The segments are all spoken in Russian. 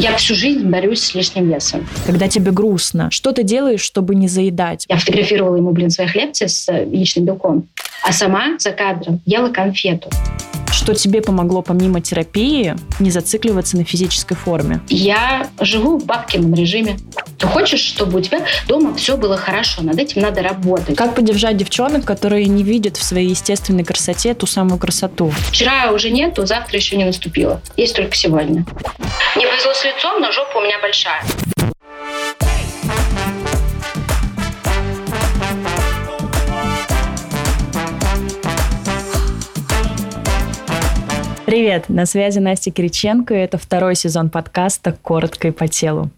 Я всю жизнь борюсь с лишним весом. Когда тебе грустно, что ты делаешь, чтобы не заедать? Я фотографировала ему, блин, свои хлебцы с яичным белком, а сама за кадром ела конфету. Что тебе помогло помимо терапии не зацикливаться на физической форме? Я живу в бабкином режиме. Ты хочешь, чтобы у тебя дома все было хорошо, над этим надо работать. Как поддержать девчонок, которые не видят в своей естественной красоте ту самую красоту? Вчера уже нету, завтра еще не наступило. Есть только сегодня. Не повезло с лицом, но жопа у меня большая. Привет, на связи Настя Кириченко, и это второй сезон подкаста «Коротко и по телу».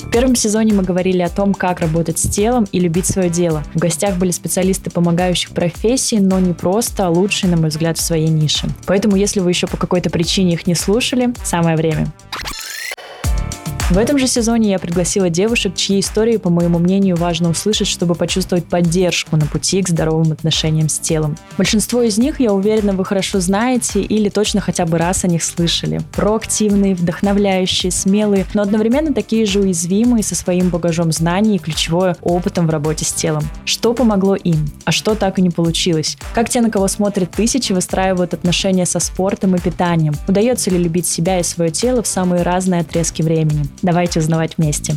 В первом сезоне мы говорили о том, как работать с телом и любить свое дело. В гостях были специалисты помогающих профессий, но не просто, а лучшие, на мой взгляд, в своей нише. Поэтому, если вы еще по какой-то причине их не слушали, самое время. В этом же сезоне я пригласила девушек, чьи истории, по моему мнению, важно услышать, чтобы почувствовать поддержку на пути к здоровым отношениям с телом. Большинство из них, я уверена, вы хорошо знаете или точно хотя бы раз о них слышали. Проактивные, вдохновляющие, смелые, но одновременно такие же уязвимые со своим багажом знаний и ключевое опытом в работе с телом. Что помогло им? А что так и не получилось? Как те, на кого смотрят тысячи, выстраивают отношения со спортом и питанием? Удается ли любить себя и свое тело в самые разные отрезки времени? Давайте узнавать вместе.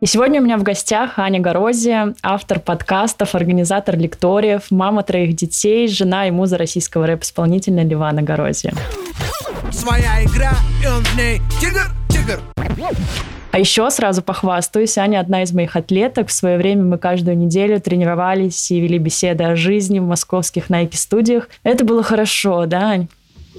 И сегодня у меня в гостях Аня Горози, автор подкастов, организатор лекториев, мама троих детей, жена и муза российского рэп-исполнителя Ливана Горози. Своя игра, и он в ней тигр, тигр. А еще сразу похвастаюсь, Аня одна из моих атлеток. В свое время мы каждую неделю тренировались и вели беседы о жизни в московских Nike студиях. Это было хорошо, да, Ань?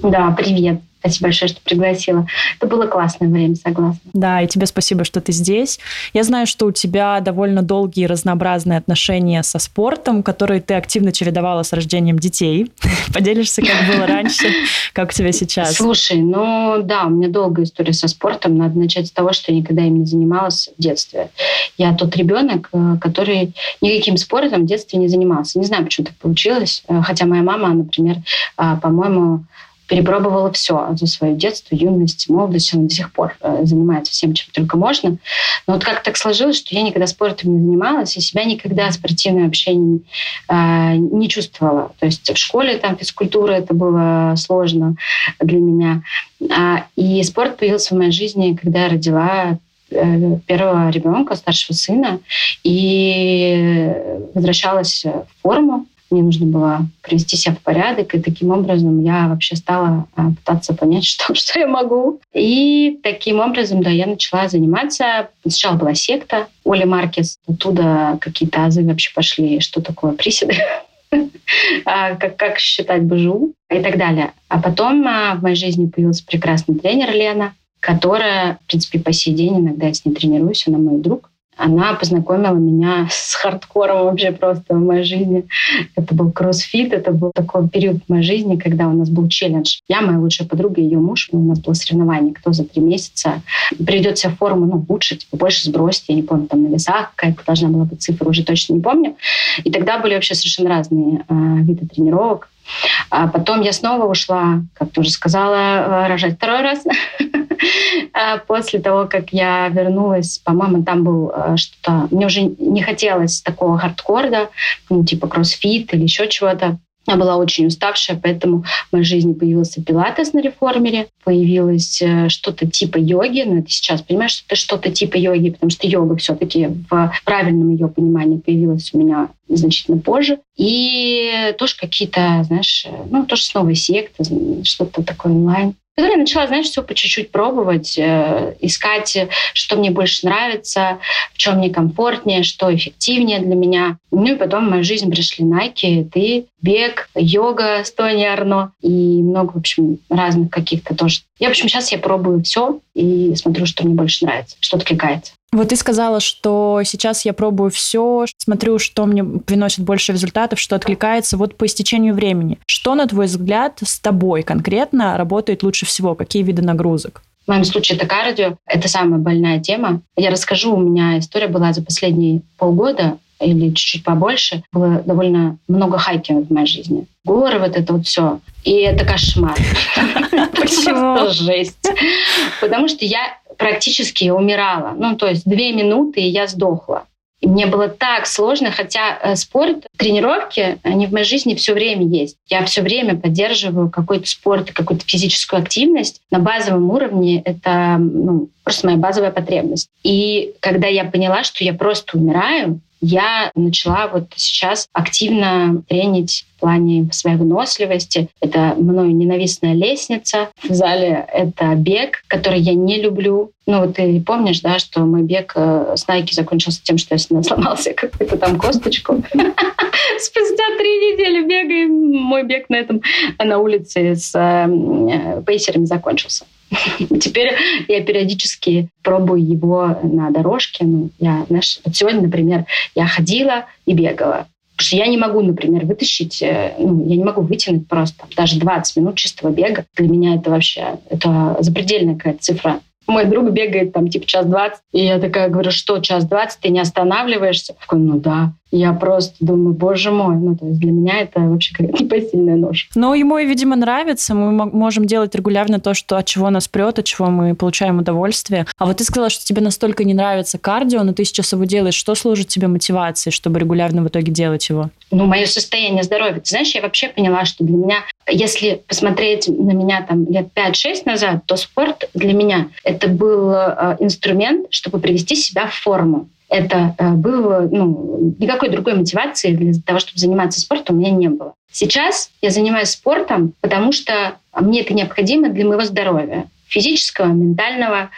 Да, привет. Спасибо большое, что пригласила. Это было классное время, согласна. Да, и тебе спасибо, что ты здесь. Я знаю, что у тебя довольно долгие разнообразные отношения со спортом, которые ты активно чередовала с рождением детей. Поделишься, как было раньше, как у тебя сейчас? Слушай, ну да, у меня долгая история со спортом. Надо начать с того, что я никогда им не занималась в детстве. Я тот ребенок, э, который никаким спортом в детстве не занимался. Не знаю, почему так получилось. Э, хотя моя мама, например, а, по-моему, перепробовала все за свое детство, юность, молодость. Она до сих пор э, занимается всем, чем только можно. Но вот как так сложилось, что я никогда спортом не занималась, и себя никогда спортивное общение э, не чувствовала. То есть в школе там физкультура это было сложно для меня. А, и спорт появился в моей жизни, когда я родила э, первого ребенка, старшего сына, и возвращалась в форму мне нужно было привести себя в порядок, и таким образом я вообще стала а, пытаться понять, что, что я могу. И таким образом, да, я начала заниматься. Сначала была секта Оли Маркес, оттуда какие-то азы вообще пошли, что такое приседы, а, как, считать БЖУ и так далее. А потом а, в моей жизни появился прекрасный тренер Лена, которая, в принципе, по сей день иногда я с ней тренируюсь, она мой друг. Она познакомила меня с хардкором вообще просто в моей жизни. Это был кроссфит, это был такой период в моей жизни, когда у нас был челлендж. Я, моя лучшая подруга, ее муж, у нас было соревнование, кто за три месяца придет в форму, ну, лучше, типа, больше сбросить, я не помню, там на весах какая-то должна была быть цифра, уже точно не помню. И тогда были вообще совершенно разные э, виды тренировок. А потом я снова ушла, как ты уже сказала, рожать второй раз. А после того, как я вернулась, по-моему, там был э, что-то... Мне уже не хотелось такого хардкорда, ну, типа кроссфит или еще чего-то. Я была очень уставшая, поэтому в моей жизни появился пилатес на реформере, появилось э, что-то типа йоги, но это сейчас, понимаешь, что это что-то типа йоги, потому что йога все-таки в правильном ее понимании появилась у меня значительно позже. И тоже какие-то, знаешь, э, ну, тоже с новой секты, что-то такое онлайн которая начала, знаешь, все по чуть-чуть пробовать, э, искать, что мне больше нравится, в чем мне комфортнее, что эффективнее для меня. Ну и потом в мою жизнь пришли Nike, ты, бег, йога с Тони Арно и много, в общем, разных каких-то тоже. Я, в общем, сейчас я пробую все и смотрю, что мне больше нравится, что откликается. Вот ты сказала, что сейчас я пробую все, смотрю, что мне приносит больше результатов, что откликается вот по истечению времени. Что, на твой взгляд, с тобой конкретно работает лучше всего? Какие виды нагрузок? В моем случае это кардио. Это самая больная тема. Я расскажу, у меня история была за последние полгода. Или чуть-чуть побольше, было довольно много хайкинга в моей жизни. Горы, вот это вот все. И это кошмар. Почему? Жесть. Потому что я практически умирала. Ну, то есть две минуты, и я сдохла. И мне было так сложно, хотя э, спорт, тренировки, они в моей жизни все время есть. Я все время поддерживаю какой-то спорт, какую-то физическую активность. На базовом уровне это ну, просто моя базовая потребность. И когда я поняла, что я просто умираю, я начала вот сейчас активно тренить в плане своей выносливости. Это мною ненавистная лестница. В зале это бег, который я не люблю. Ну, вот ты помнишь, да, что мой бег э, с Nike закончился тем, что я сломал себе какую-то там косточку. Спустя три недели бегаем, мой бег на этом на улице с э, пейсерами закончился. Теперь я периодически пробую его на дорожке. Ну, я, знаешь, вот сегодня, например, я ходила и бегала. Потому что я не могу, например, вытащить, э, ну, я не могу вытянуть просто даже 20 минут чистого бега. Для меня это вообще, это запредельная какая-то цифра. Мой друг бегает там типа час двадцать, и я такая говорю, что час двадцать, ты не останавливаешься? Такой, ну да. Я просто думаю, боже мой, ну то есть для меня это вообще какая-то непосильная нож. Но ему, видимо, нравится. Мы можем делать регулярно то, что от чего нас прет, от чего мы получаем удовольствие. А вот ты сказала, что тебе настолько не нравится кардио, но ты сейчас его делаешь. Что служит тебе мотивацией, чтобы регулярно в итоге делать его? Ну, мое состояние здоровья. Ты знаешь, я вообще поняла, что для меня, если посмотреть на меня там лет 5-6 назад, то спорт для меня это был э, инструмент, чтобы привести себя в форму это э, было, ну, никакой другой мотивации для того, чтобы заниматься спортом у меня не было. Сейчас я занимаюсь спортом, потому что мне это необходимо для моего здоровья физического, ментального.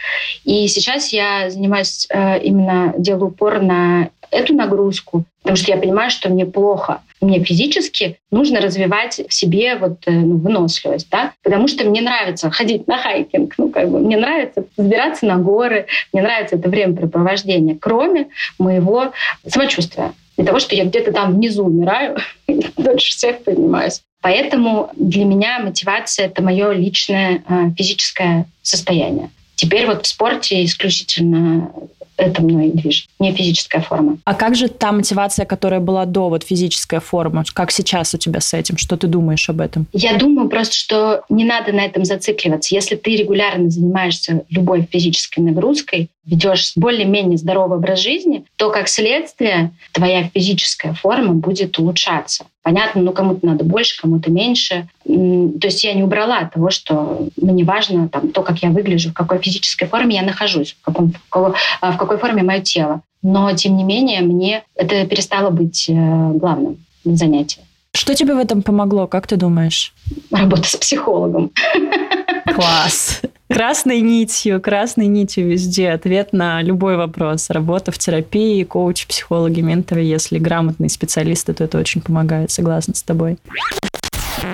И сейчас я занимаюсь э, именно, делаю упор на эту нагрузку, потому что я понимаю, что мне плохо. Мне физически нужно развивать в себе вот, э, ну, выносливость, да, потому что мне нравится ходить на хайкинг, ну, как бы, мне нравится взбираться на горы, мне нравится это времяпрепровождение, кроме моего самочувствия. И того, что я где-то там внизу умираю, дольше всех поднимаюсь. Поэтому для меня мотивация — это мое личное э, физическое состояние. Теперь вот в спорте исключительно это мной движет, не физическая форма. А как же та мотивация, которая была до вот физическая форма? Как сейчас у тебя с этим? Что ты думаешь об этом? Я думаю просто, что не надо на этом зацикливаться. Если ты регулярно занимаешься любой физической нагрузкой, ведешь более-менее здоровый образ жизни, то как следствие твоя физическая форма будет улучшаться. Понятно, ну кому-то надо больше, кому-то меньше. То есть я не убрала того, что мне важно там, то, как я выгляжу, в какой физической форме я нахожусь, в, каком, в, какой, в какой форме мое тело. Но, тем не менее, мне это перестало быть э, главным занятием. Что тебе в этом помогло, как ты думаешь? Работа с психологом. Класс. Красной нитью, красной нитью везде ответ на любой вопрос. Работа в терапии, коуч, психологи, менторы. Если грамотные специалисты, то это очень помогает. Согласна с тобой.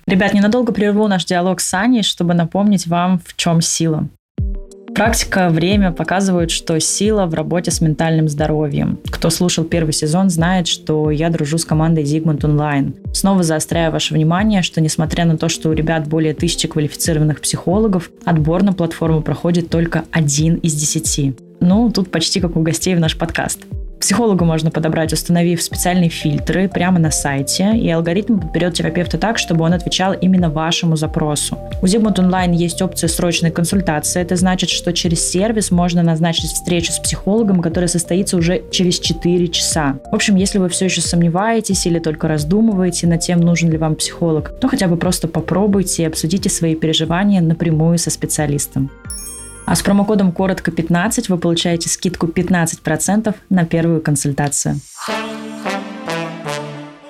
Ребят, ненадолго прерву наш диалог с Аней, чтобы напомнить вам, в чем сила. Практика, время показывают, что сила в работе с ментальным здоровьем. Кто слушал первый сезон, знает, что я дружу с командой Zigmund Online. Снова заостряю ваше внимание, что несмотря на то, что у ребят более тысячи квалифицированных психологов, отбор на платформу проходит только один из десяти. Ну, тут почти как у гостей в наш подкаст. Психологу можно подобрать, установив специальные фильтры прямо на сайте, и алгоритм подберет терапевта так, чтобы он отвечал именно вашему запросу. У Zigmund Online есть опция срочной консультации. Это значит, что через сервис можно назначить встречу с психологом, которая состоится уже через 4 часа. В общем, если вы все еще сомневаетесь или только раздумываете над тем, нужен ли вам психолог, то хотя бы просто попробуйте и обсудите свои переживания напрямую со специалистом. А с промокодом коротко 15 вы получаете скидку 15% на первую консультацию.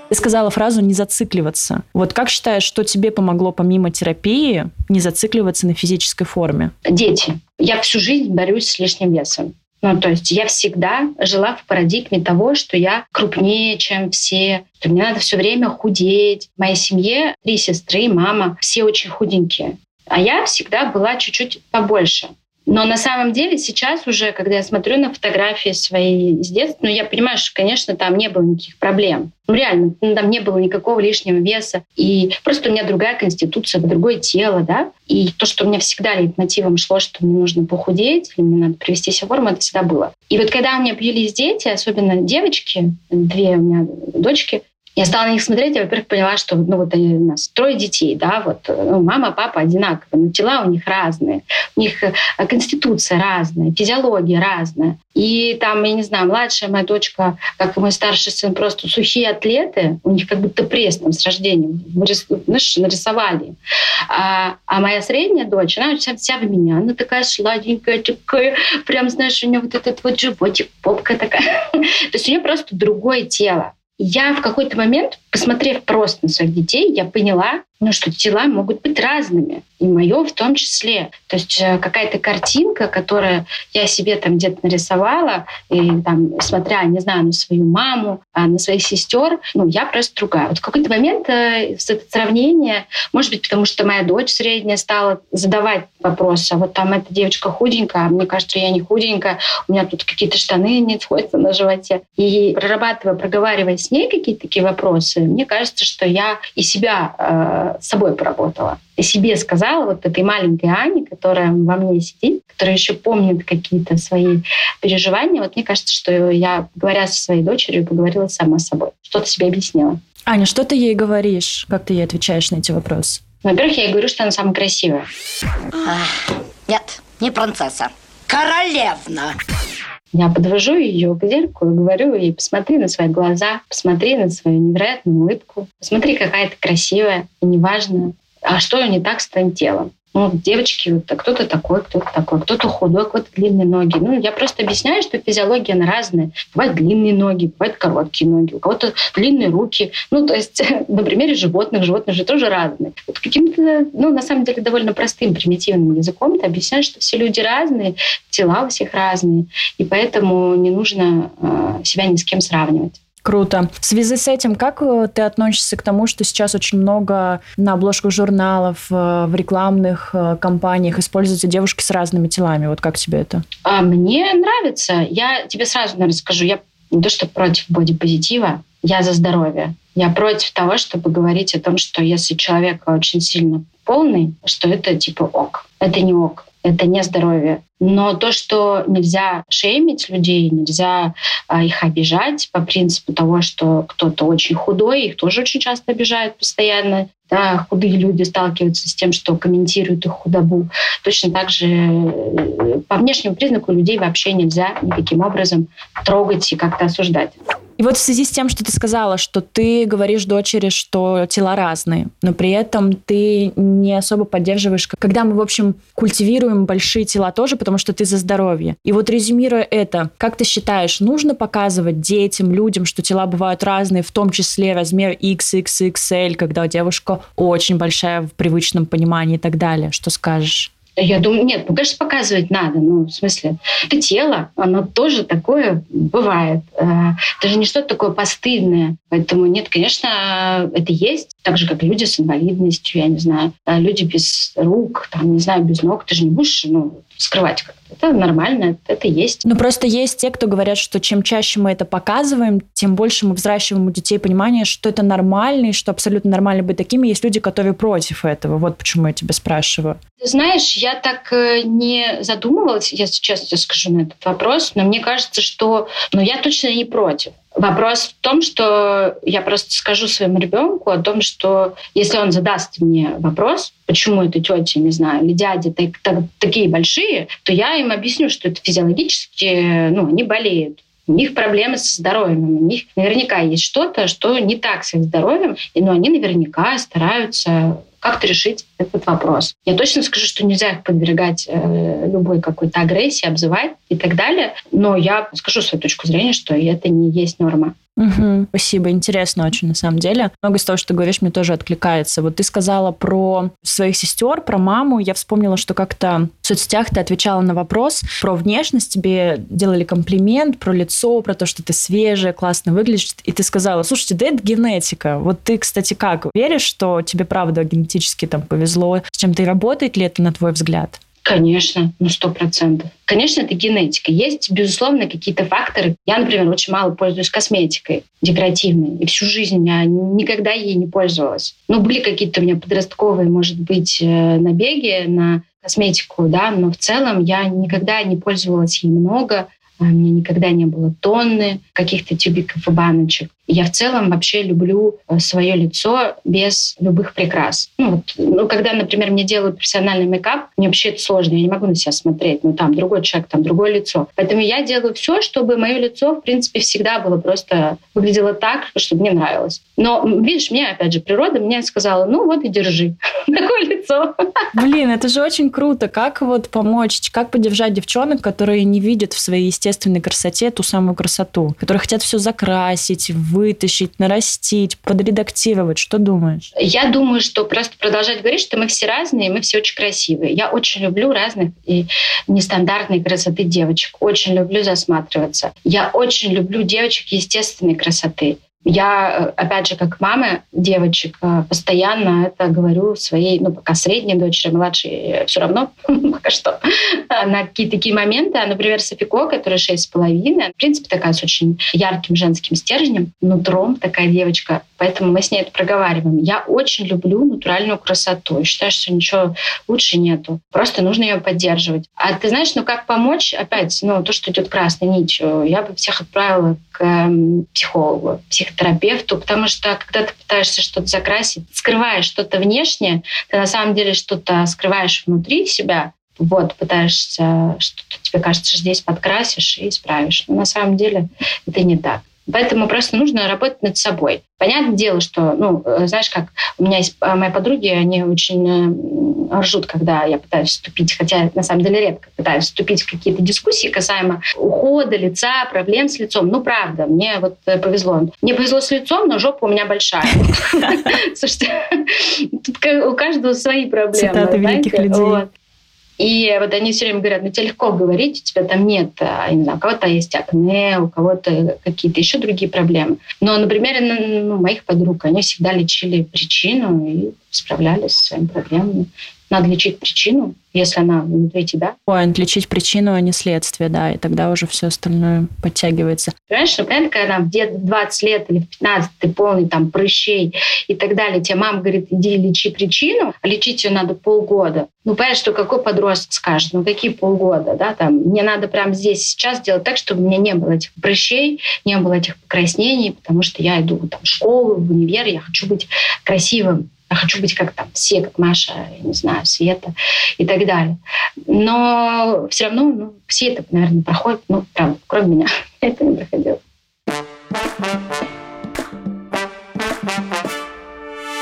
Ты сказала фразу «не зацикливаться». Вот как считаешь, что тебе помогло помимо терапии не зацикливаться на физической форме? Дети. Я всю жизнь борюсь с лишним весом. Ну, то есть я всегда жила в парадигме того, что я крупнее, чем все, что мне надо все время худеть. В моей семье три сестры, мама, все очень худенькие. А я всегда была чуть-чуть побольше. Но на самом деле сейчас уже, когда я смотрю на фотографии свои с детства, ну, я понимаю, что, конечно, там не было никаких проблем. Ну, реально, ну, там не было никакого лишнего веса. И просто у меня другая конституция, другое тело, да. И то, что у меня всегда мотивом шло, что мне нужно похудеть, или мне надо привести себя в форму, это всегда было. И вот когда у меня появились дети, особенно девочки, две у меня дочки, я стала на них смотреть, я, во-первых, поняла, что ну, вот они, у нас трое детей, да, вот ну, мама, папа одинаковые, но тела у них разные, у них э, конституция разная, физиология разная. И там, я не знаю, младшая моя дочка, как и мой старший сын, просто сухие атлеты, у них как будто пресс там с рождения знаешь, нарисовали. А, а моя средняя дочь, она вся, вся в меня, она такая сладенькая, такая, прям, знаешь, у нее вот этот вот животик, попка такая. То есть у нее просто другое тело. Я в какой-то момент, посмотрев просто на своих детей, я поняла, ну, что тела могут быть разными, и мое в том числе. То есть э, какая-то картинка, которую я себе там где-то нарисовала, и там, смотря, не знаю, на свою маму, а на своих сестер, ну, я просто другая. Вот в какой-то момент э, это сравнение, может быть, потому что моя дочь средняя стала задавать вопросы, а вот там эта девочка худенькая, а мне кажется, я не худенькая, у меня тут какие-то штаны не сходятся на животе. И прорабатывая, проговаривая с ней какие-то такие вопросы, мне кажется, что я и себя с собой поработала. И себе сказала вот этой маленькой Ане, которая во мне сидит, которая еще помнит какие-то свои переживания. Вот мне кажется, что я, говоря со своей дочерью, поговорила сама с собой. Что-то себе объяснила. Аня, что ты ей говоришь? Как ты ей отвечаешь на эти вопросы? Во-первых, я ей говорю, что она самая красивая. Нет, не принцесса. Королевна. Я подвожу ее к зеркалу и говорю ей, посмотри на свои глаза, посмотри на свою невероятную улыбку, посмотри, какая ты красивая, и неважно, а что не так с твоим телом. Ну, девочки, вот, а кто-то такой, кто-то такой, кто-то худой, кто-то длинные ноги. Ну, я просто объясняю, что физиология она разная. Бывают длинные ноги, бывают короткие ноги, у кого-то длинные руки. Ну, то есть на примере животных, животные же тоже разные. Вот каким-то, ну, на самом деле, довольно простым, примитивным языком ты объясняешь, что все люди разные, тела у всех разные, и поэтому не нужно э, себя ни с кем сравнивать. Круто. В связи с этим, как э, ты относишься к тому, что сейчас очень много на обложках журналов, э, в рекламных э, кампаниях используются девушки с разными телами? Вот как тебе это? А мне нравится. Я тебе сразу, наверное, скажу, я не то, что против бодипозитива, я за здоровье. Я против того, чтобы говорить о том, что если человек очень сильно полный, что это типа ок. Это не ок это не здоровье. Но то, что нельзя шеймить людей, нельзя а, их обижать по принципу того, что кто-то очень худой, их тоже очень часто обижают постоянно. Да, худые люди сталкиваются с тем, что комментируют их худобу. Точно так же э, по внешнему признаку людей вообще нельзя никаким образом трогать и как-то осуждать. И вот в связи с тем, что ты сказала, что ты говоришь дочери, что тела разные, но при этом ты не особо поддерживаешь, когда мы, в общем, культивируем большие тела тоже, потому что ты за здоровье. И вот резюмируя это, как ты считаешь, нужно показывать детям, людям, что тела бывают разные, в том числе размер XXXL, когда девушка очень большая в привычном понимании и так далее? Что скажешь? Я думаю, нет, ну, конечно, показывать надо. Ну, в смысле, это тело, оно тоже такое бывает. Это же не что-то такое постыдное. Поэтому нет, конечно, это есть. Так же, как люди с инвалидностью, я не знаю, люди без рук, там, не знаю, без ног. Ты же не будешь ну, скрывать как-то. Это нормально, это есть. Ну, просто есть те, кто говорят, что чем чаще мы это показываем, тем больше мы взращиваем у детей понимание, что это нормально, и что абсолютно нормально быть такими. Есть люди, которые против этого. Вот почему я тебя спрашиваю. знаешь, я так э, не задумывалась, я сейчас тебе скажу на этот вопрос, но мне кажется, что ну, я точно не против. Вопрос в том, что я просто скажу своему ребенку о том, что если он задаст мне вопрос, почему это тетя, не знаю, или дяди так, так, такие большие, то я им объясню, что это физиологически, ну, они болеют. У них проблемы со здоровьем, у них наверняка есть что-то, что не так с их здоровьем, и ну, они наверняка стараются как-то решить этот вопрос. Я точно скажу, что нельзя их подвергать э, любой какой-то агрессии, обзывать и так далее, но я скажу свою точку зрения, что это не есть норма. Угу, спасибо, интересно очень на самом деле. Много из того, что ты говоришь, мне тоже откликается. Вот ты сказала про своих сестер, про маму. Я вспомнила, что как-то в соцсетях ты отвечала на вопрос про внешность, тебе делали комплимент про лицо, про то, что ты свежая, классно выглядишь, и ты сказала, слушайте, да это генетика. Вот ты, кстати, как? Веришь, что тебе правда генетически там повезло? С чем-то и работает ли это, на твой взгляд? Конечно, ну сто процентов. Конечно, это генетика. Есть, безусловно, какие-то факторы. Я, например, очень мало пользуюсь косметикой декоративной. И всю жизнь я никогда ей не пользовалась. Ну, были какие-то у меня подростковые, может быть, э, набеги на косметику, да, но в целом я никогда не пользовалась ей много. У меня никогда не было тонны каких-то тюбиков и баночек. Я в целом вообще люблю э, свое лицо без любых прикрас. Ну, вот, ну, когда, например, мне делают профессиональный мейкап, мне вообще это сложно, я не могу на себя смотреть. Ну, там другой человек, там другое лицо. Поэтому я делаю все, чтобы мое лицо, в принципе, всегда было просто выглядело так, чтобы мне нравилось. Но, видишь, мне, опять же, природа мне сказала, ну вот и держи такое лицо. Блин, это же очень круто. Как вот помочь, как поддержать девчонок, которые не видят в своей естественной красоте ту самую красоту, которые хотят все закрасить, вытащить, нарастить, подредактировать? Что думаешь? Я думаю, что просто продолжать говорить, что мы все разные, мы все очень красивые. Я очень люблю разных и нестандартной красоты девочек. Очень люблю засматриваться. Я очень люблю девочек естественной красоты. Я, опять же, как мама девочек, э, постоянно это говорю своей, ну, пока средней дочери, младшей все равно пока что, на какие-то такие моменты. А, например, Софико, которая шесть с половиной, в принципе, такая с очень ярким женским стержнем, нутром такая девочка, поэтому мы с ней это проговариваем. Я очень люблю натуральную красоту и считаю, что ничего лучше нету. Просто нужно ее поддерживать. А ты знаешь, ну как помочь? Опять, ну, то, что идет красной нитью, я бы всех отправила к психологу, псих психотерапевту, потому что когда ты пытаешься что-то закрасить, скрываешь что-то внешне, ты на самом деле что-то скрываешь внутри себя, вот, пытаешься, что-то тебе кажется, что здесь подкрасишь и исправишь. Но на самом деле это не так. Поэтому просто нужно работать над собой. Понятное дело, что, ну, э, знаешь, как у меня есть а, мои подруги, они очень э, ржут, когда я пытаюсь вступить, хотя на самом деле редко пытаюсь вступить в какие-то дискуссии касаемо ухода лица, проблем с лицом. Ну, правда, мне вот э, повезло. Мне повезло с лицом, но жопа у меня большая. Слушайте, тут у каждого свои проблемы. Цитаты великих людей. И вот они все время говорят, ну тебе легко говорить, у тебя там нет, а, не знаю, у кого-то есть акне, у кого-то какие-то еще другие проблемы. Но, например, ну, моих подруг, они всегда лечили причину и справлялись с своими проблемами. Надо лечить причину, если она внутри тебя. Point, лечить причину, а не следствие, да, и тогда уже все остальное подтягивается. Понимаешь, например, когда в 20 лет или в 15 ты полный там прыщей и так далее, тебе мама говорит, иди лечи причину, а лечить ее надо полгода. Ну, понимаешь, что какой подросток скажет, ну, какие полгода, да, там, мне надо прямо здесь сейчас делать так, чтобы у меня не было этих прыщей, не было этих покраснений, потому что я иду там, в школу, в универ, я хочу быть красивым. Я хочу быть как там все, как Маша, я не знаю, Света и так далее. Но все равно ну, все это, наверное, проходят, ну, правда, кроме меня. это не проходило.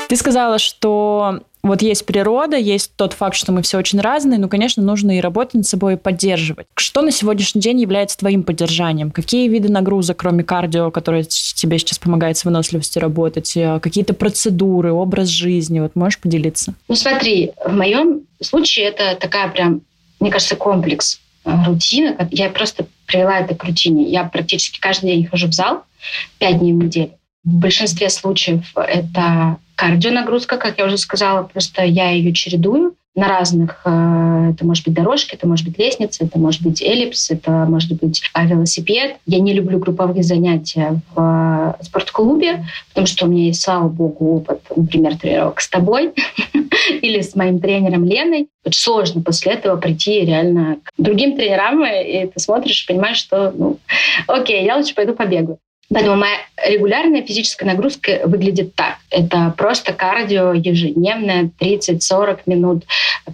Ты сказала, что вот есть природа, есть тот факт, что мы все очень разные, но, конечно, нужно и работать над собой, и поддерживать. Что на сегодняшний день является твоим поддержанием? Какие виды нагрузок, кроме кардио, которые тебе сейчас помогают с выносливостью работать, э, какие-то процедуры, образ жизни? Вот можешь поделиться? Ну смотри, в моем случае это такая прям, мне кажется, комплекс э, рутина. Я просто привела это к рутине. Я практически каждый день хожу в зал, пять дней в неделю. В большинстве случаев это кардионагрузка, как я уже сказала, просто я ее чередую на разных, э, это может быть дорожки, это может быть лестница, это может быть эллипс, это может быть велосипед. Я не люблю групповые занятия в э, спортклубе, потому что у меня есть, слава богу, опыт, например, тренировок с тобой или с моим тренером Леной. Очень сложно после этого прийти реально к другим тренерам, и ты смотришь и понимаешь, что, ну, окей, я лучше пойду побегаю. Поэтому моя регулярная физическая нагрузка выглядит так. Это просто кардио ежедневное, 30-40 минут,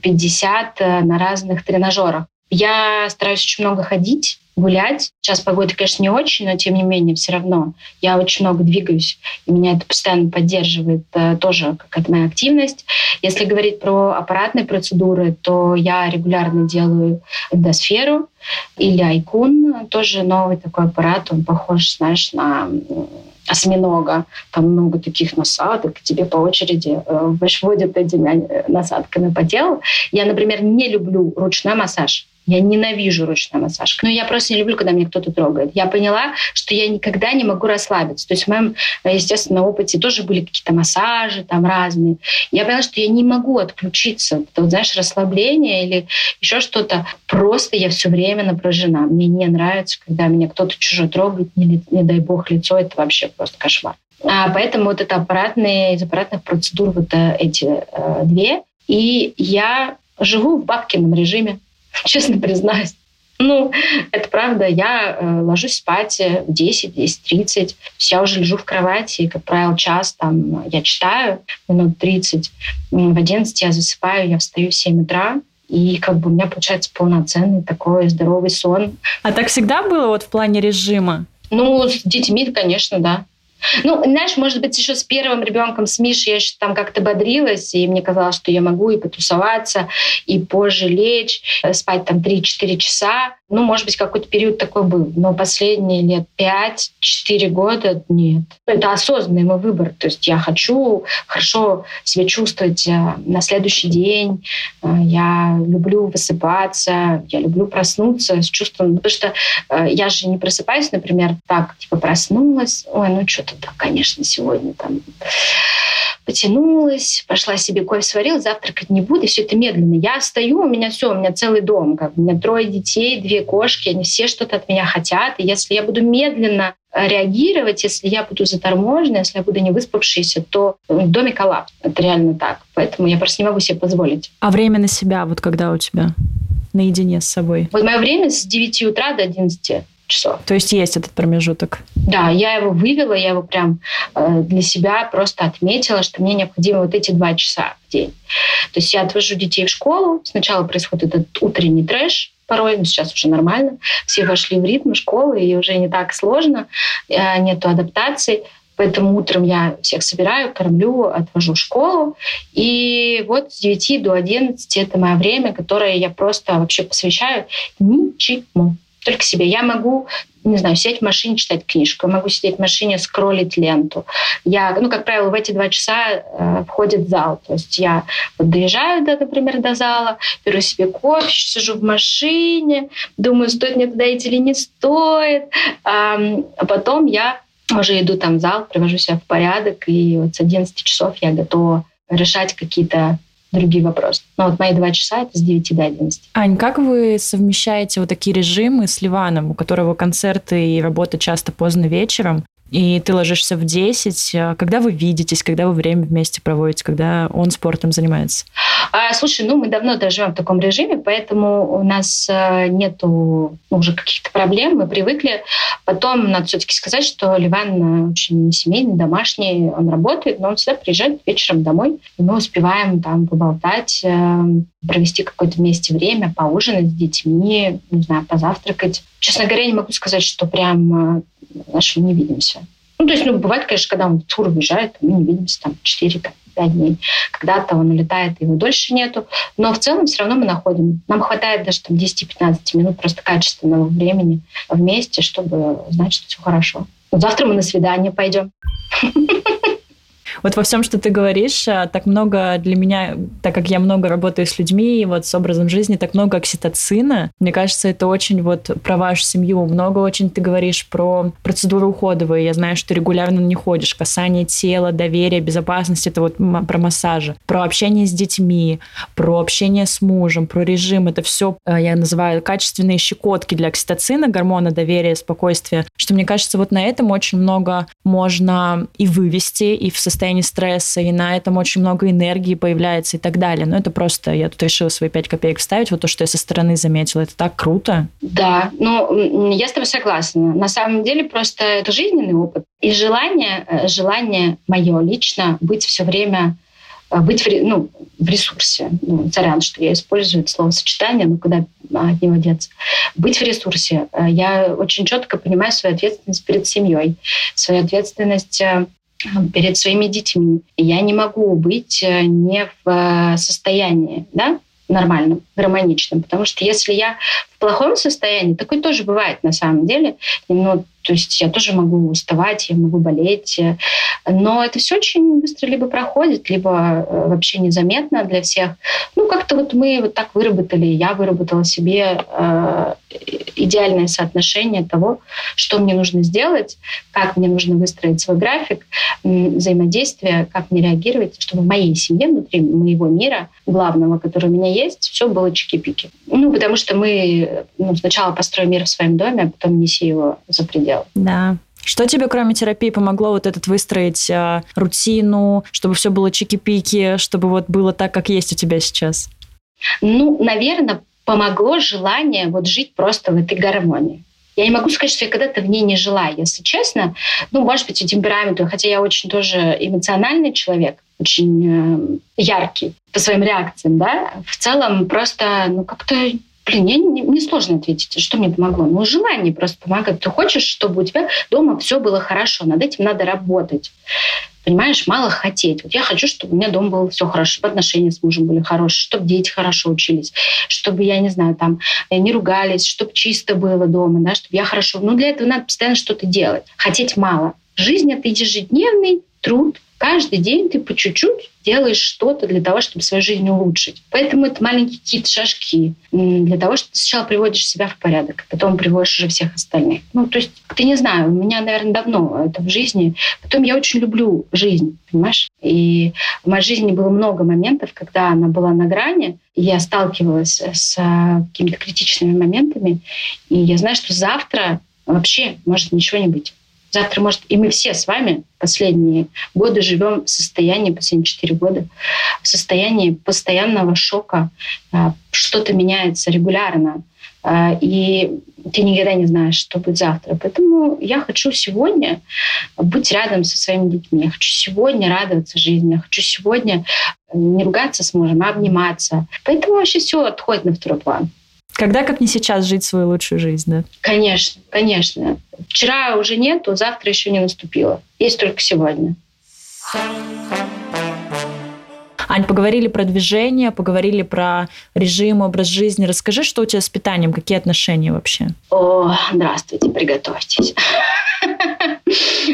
50 э, на разных тренажерах. Я стараюсь очень много ходить, гулять. Сейчас погода, конечно, не очень, но тем не менее все равно я очень много двигаюсь, и меня это постоянно поддерживает э, тоже какая-то моя активность. Если говорить про аппаратные процедуры, то я регулярно делаю эндосферу или айкун, тоже новый такой аппарат, он похож, знаешь, на осьминога. Там много таких насадок, тебе по очереди э, вводят этими насадками по телу. Я, например, не люблю ручной массаж Я ненавижу ручной массаж. Но я просто не люблю, когда меня кто-то трогает. Я поняла, что я никогда не могу расслабиться. То есть в моем, естественно, опыте тоже были какие-то массажи там разные. Я поняла, что я не могу отключиться. Это, вот, знаешь, расслабление или еще что-то. Просто я все время напряжена. Мне не нравится, когда меня кто-то чужой трогает, не, не дай бог лицо. Это вообще просто кошмар. А, поэтому вот это аппаратные, из аппаратных процедур вот э, эти э, две. И я живу в бабкином режиме, честно признаюсь. Ну, это правда. Я э, ложусь спать в 10, 10.30. Я уже лежу в кровати, и, как правило, час там я читаю, минут 30. В 11 я засыпаю, я встаю в 7 утра. И как бы у меня получается полноценный такой здоровый сон. А так всегда было вот в плане режима? Ну, с детьми, конечно, да. Ну, знаешь, может быть, еще с первым ребенком, с Мишей, я еще там как-то бодрилась, и мне казалось, что я могу и потусоваться, и позже лечь, э, спать там 3-4 часа. Ну, может быть, какой-то период такой был. Но последние лет 5-4 года нет. Это осознанный мой выбор. То есть я хочу хорошо себя чувствовать э, на следующий день. Э, я люблю высыпаться, я люблю проснуться с чувством... Потому что я же не просыпаюсь, например, так, типа проснулась, ой, ну что что-то, конечно, сегодня там потянулась, пошла себе кофе сварила, завтракать не буду, и все это медленно. Я встаю, у меня все, у меня целый дом, как у меня трое детей, две кошки, они все что-то от меня хотят, и если я буду медленно реагировать, если я буду заторможена, если я буду не выспавшейся, то в доме коллапс. Это реально так. Поэтому я просто не могу себе позволить. А время на себя, вот когда у тебя наедине с собой? Вот мое время с 9 утра до 11 часов. То есть есть этот промежуток? Да, я его вывела, я его прям э, для себя просто отметила, что мне необходимо вот эти два часа в день. То есть я отвожу детей в школу, сначала происходит этот утренний трэш, порой, но сейчас уже нормально. Все вошли в ритм школы, и уже не так сложно, э, нету адаптации. Поэтому утром я всех собираю, кормлю, отвожу в школу. И вот с 9 до 11 это мое время, которое я просто вообще посвящаю ничему только себе. Я могу, не знаю, сидеть в машине, читать книжку, могу сидеть в машине, скроллить ленту. Я, ну, как правило, в эти два часа э, входит зал. То есть я вот доезжаю, до, например, до зала, беру себе кофе, сижу в машине, думаю, стоит мне туда идти или не стоит. А потом я уже иду там в зал, привожу себя в порядок, и вот с 11 часов я готова решать какие-то другие вопросы. Но вот мои два часа — это с 9 до 11. Ань, как вы совмещаете вот такие режимы с Ливаном, у которого концерты и работа часто поздно вечером? И ты ложишься в 10. А когда вы видитесь, когда вы время вместе проводите, когда он спортом занимается? А, слушай, ну мы давно даже живем в таком режиме, поэтому у нас э, нету ну, уже каких-то проблем, мы привыкли. Потом надо все-таки сказать, что Ливан э, очень семейный, домашний, он работает, но он всегда приезжает вечером домой, и мы успеваем там поболтать, э, провести какое-то вместе время, поужинать с детьми, не знаю, позавтракать. Честно говоря, не могу сказать, что прям наши не видимся. Ну, то есть, ну, бывает, конечно, когда он в тур уезжает, мы не видимся там 4 5 дней. Когда-то он улетает, его дольше нету. Но в целом все равно мы находим. Нам хватает даже там 10-15 минут просто качественного времени вместе, чтобы знать, что все хорошо. Вот завтра мы на свидание пойдем. Вот во всем, что ты говоришь, э, так много для меня, так как я много работаю с людьми, и вот с образом жизни, так много окситоцина. Мне кажется, это очень вот про вашу семью. Много очень ты говоришь про процедуры уходовые. Я знаю, что регулярно не ходишь. Касание тела, доверие, безопасность. Это вот про массажи. Про общение с детьми, про общение с мужем, про режим. Это все э, я называю качественные щекотки для окситоцина, гормона доверия, спокойствия. Что мне кажется, вот на этом очень много можно и вывести, и в состоянии состоянии стресса, и на этом очень много энергии появляется и так далее. Но это просто, я тут решила свои пять копеек вставить, вот то, что я со стороны заметила, это так круто. Да, ну, я с тобой согласна. На самом деле просто это жизненный опыт. И желание, э, желание мое лично быть все время э, быть в, ну, в ресурсе. Ну, царян, что я использую это словосочетание, но куда от него деться. Быть в ресурсе. Э, я очень четко понимаю свою ответственность перед семьей, свою ответственность перед своими детьми. Я не могу быть э, не в э, состоянии, да, нормальным, гармоничным. Потому что если я в плохом состоянии, такое тоже бывает на самом деле, ну, то есть я тоже могу уставать, я могу болеть, но это все очень быстро либо проходит, либо э, вообще незаметно для всех. Ну, как-то вот мы вот так выработали, я выработала себе э, идеальное соотношение того, что мне нужно сделать, как мне нужно выстроить свой график взаимодействия, как мне реагировать, чтобы в моей семье, внутри моего мира, главного, который у меня есть, все было чики-пики. Ну, потому что мы ну, сначала построим мир в своем доме, а потом неси его за пределы. Да. Что тебе, кроме терапии, помогло вот этот выстроить э, рутину, чтобы все было чики-пики, чтобы вот было так, как есть у тебя сейчас? Ну, наверное, помогло желание вот жить просто в этой гармонии. Я не могу сказать, что я когда-то в ней не жила, если честно. Ну, может быть, и темпераменту, хотя я очень тоже эмоциональный человек, очень э, яркий по своим реакциям, да. В целом просто, ну, как-то Блин, мне не, не сложно ответить, что мне помогло. Ну, желание просто помогает. Ты хочешь, чтобы у тебя дома все было хорошо. Над этим надо работать. Понимаешь, мало хотеть. Вот я хочу, чтобы у меня дома было все хорошо, чтобы отношения с мужем были хорошие, чтобы дети хорошо учились, чтобы, я не знаю, там не ругались, чтобы чисто было дома, да, чтобы я хорошо... Ну, для этого надо постоянно что-то делать. Хотеть мало. Жизнь — это ежедневный труд, Каждый день ты по чуть-чуть делаешь что-то для того, чтобы свою жизнь улучшить. Поэтому это маленькие какие-то шажки для того, чтобы ты сначала приводишь себя в порядок, а потом приводишь уже всех остальных. Ну, то есть, ты не знаю, у меня, наверное, давно это в жизни. Потом я очень люблю жизнь, понимаешь? И в моей жизни было много моментов, когда она была на грани, и я сталкивалась с какими-то критичными моментами, и я знаю, что завтра вообще может ничего не быть. Завтра может... И мы все с вами последние годы живем в состоянии, последние четыре года, в состоянии постоянного шока. А, что-то меняется регулярно. А, и ты никогда не знаешь, что будет завтра. Поэтому я хочу сегодня быть рядом со своими детьми. Я хочу сегодня радоваться жизни. Я хочу сегодня не ругаться с мужем, а обниматься. Поэтому вообще все отходит на второй план. Когда, как не сейчас, жить свою лучшую жизнь, да? Конечно, конечно. Вчера уже нету, завтра еще не наступило. Есть только сегодня. Ань, поговорили про движение, поговорили про режим, образ жизни. Расскажи, что у тебя с питанием, какие отношения вообще? О, здравствуйте, приготовьтесь.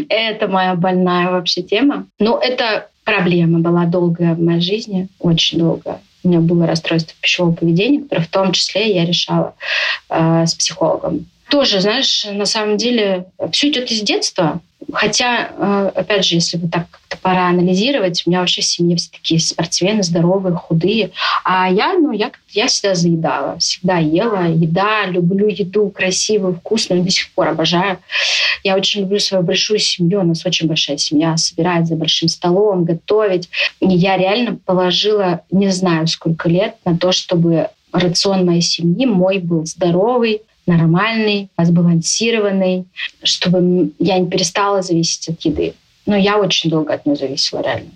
Это моя больная вообще тема. Но это проблема была долгая в моей жизни, очень долгая у меня было расстройство пищевого поведения, которое в том числе я решала э, с психологом. Тоже, знаешь, на самом деле все идет из детства. Хотя, э, опять же, если бы так как-то пора анализировать, у меня вообще в семье все такие спортсмены, здоровые, худые. А я, ну, я, я всегда заедала, всегда ела. Еда, люблю еду красивую, вкусную, до сих пор обожаю. Я очень люблю свою большую семью, у нас очень большая семья, собирать за большим столом, готовить. И я реально положила не знаю сколько лет на то, чтобы рацион моей семьи мой был здоровый, нормальный, сбалансированный, чтобы я не перестала зависеть от еды. Но я очень долго от нее зависела, реально.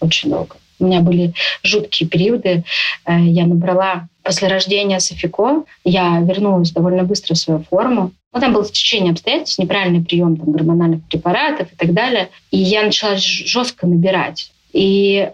Очень долго. У меня были жуткие периоды. Э, я набрала после рождения Софико, я вернулась довольно быстро в свою форму. Ну, там было течение обстоятельств, неправильный прием там, гормональных препаратов и так далее. И я начала жестко набирать. И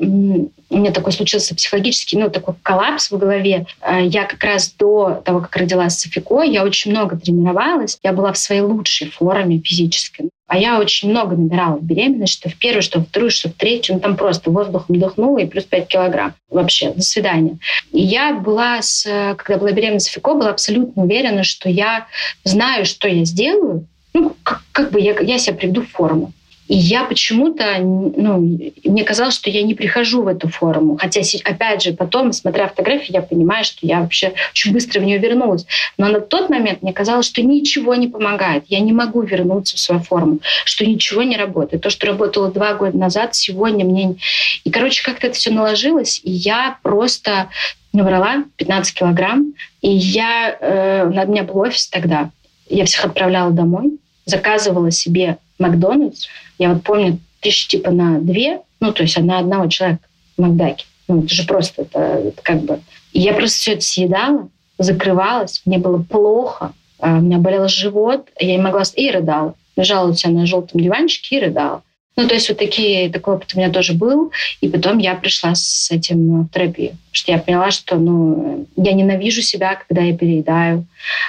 у меня такой случился психологический, ну, такой коллапс в голове. А, я как раз до того, как родилась Софико, я очень много тренировалась. Я была в своей лучшей форме физической. А я очень много набирала в беременность, что в первую, что в вторую, что в третью. Ну, там просто воздухом вдохнула и плюс 5 килограмм. Вообще, до свидания. И я была, с, когда была беременна Софико, была абсолютно уверена, что я знаю, что я сделаю, ну, как, как бы я, я себя приведу в форму. И я почему-то, ну, мне казалось, что я не прихожу в эту форму. Хотя, опять же, потом, смотря фотографии, я понимаю, что я вообще очень быстро в нее вернулась. Но на тот момент мне казалось, что ничего не помогает. Я не могу вернуться в свою форму, что ничего не работает. То, что работало два года назад, сегодня мне... И, короче, как-то это все наложилось, и я просто набрала 15 килограмм. И я... Э, у меня был офис тогда. Я всех отправляла домой, заказывала себе Макдональдс. Я вот помню, тысячи типа на две, ну, то есть на одного человека в Макдаке. Ну, это же просто, это, это как бы... И я просто все это съедала, закрывалась, мне было плохо, а у меня болел живот, я не могла... И рыдала. Лежала у себя на желтом диванчике и рыдала. Ну, то есть вот такие, такой опыт у меня тоже был. И потом я пришла с этим в терапию. Потому что я поняла, что ну, я ненавижу себя, когда я переедаю,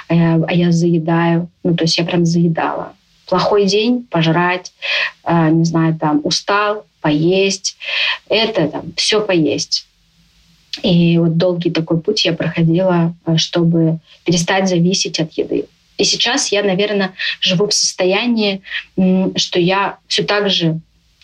а я, а я заедаю. Ну, то есть я прям заедала. Плохой день, пожрать, э, не знаю, там, устал, поесть. Это там, все поесть. И вот долгий такой путь я проходила, э, чтобы перестать зависеть от еды. И сейчас я, наверное, живу в состоянии, что я все так же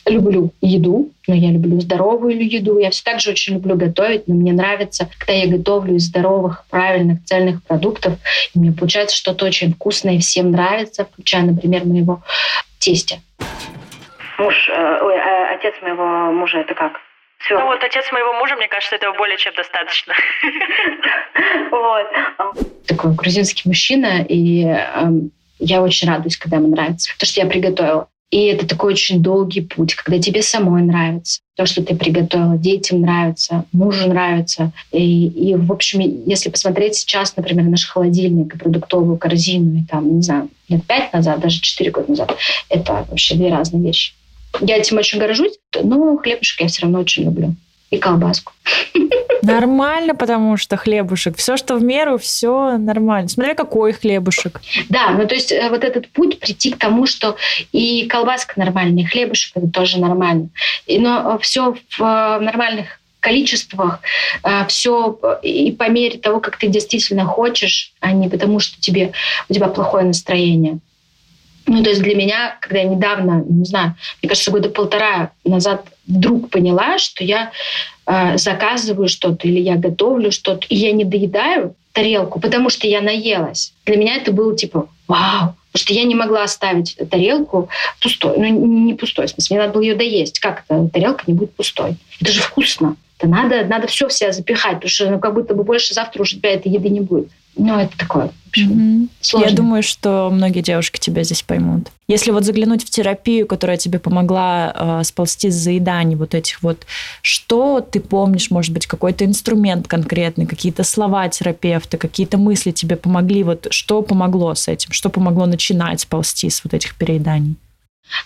люблю еду, но я люблю здоровую еду. Я все так же очень люблю готовить, но мне нравится, когда я готовлю из здоровых, правильных, цельных продуктов. И мне получается что-то очень вкусное и всем нравится, включая, например, моего тестя. Муж, э, ой, э, отец моего мужа, это как? Все. Ну вот отец моего мужа, мне кажется, этого более чем достаточно. Вот. Такой грузинский мужчина, и эм, я очень радуюсь, когда ему нравится. То, что я приготовила. И это такой очень долгий путь, когда тебе самой нравится то, что ты приготовила, детям нравится, мужу нравится. И, и в общем, если посмотреть сейчас, например, наш холодильник и продуктовую корзину, и там, не знаю, лет пять назад, даже четыре года назад, это вообще две разные вещи. Я этим очень горжусь, но хлебушек я все равно очень люблю. И колбаску. Нормально, потому что хлебушек. Все, что в меру, все нормально. Смотря какой хлебушек. Да, ну то есть э, вот этот путь прийти к тому, что и колбаска нормальная, и хлебушек это тоже нормально. Но все в э, нормальных количествах, э, все и по мере того, как ты действительно хочешь, а не потому, что тебе, у тебя плохое настроение. Ну, то есть для меня, когда я недавно, не знаю, мне кажется, года полтора назад вдруг поняла, что я э, заказываю что-то или я готовлю что-то, и я не доедаю тарелку, потому что я наелась. Для меня это было типа вау, потому что я не могла оставить тарелку пустой. Ну, не пустой, в смысле, мне надо было ее доесть. Как это? Тарелка не будет пустой. Это же вкусно. Это надо, надо все в себя запихать, потому что ну, как будто бы больше завтра уже тебя этой еды не будет. Ну, это такое, mm-hmm. сложно. Я думаю, что многие девушки тебя здесь поймут. Если вот заглянуть в терапию, которая тебе помогла э, сползти с заеданий вот этих вот, что ты помнишь, может быть, какой-то инструмент конкретный, какие-то слова терапевта, какие-то мысли тебе помогли, вот что помогло с этим, что помогло начинать сползти с вот этих перееданий?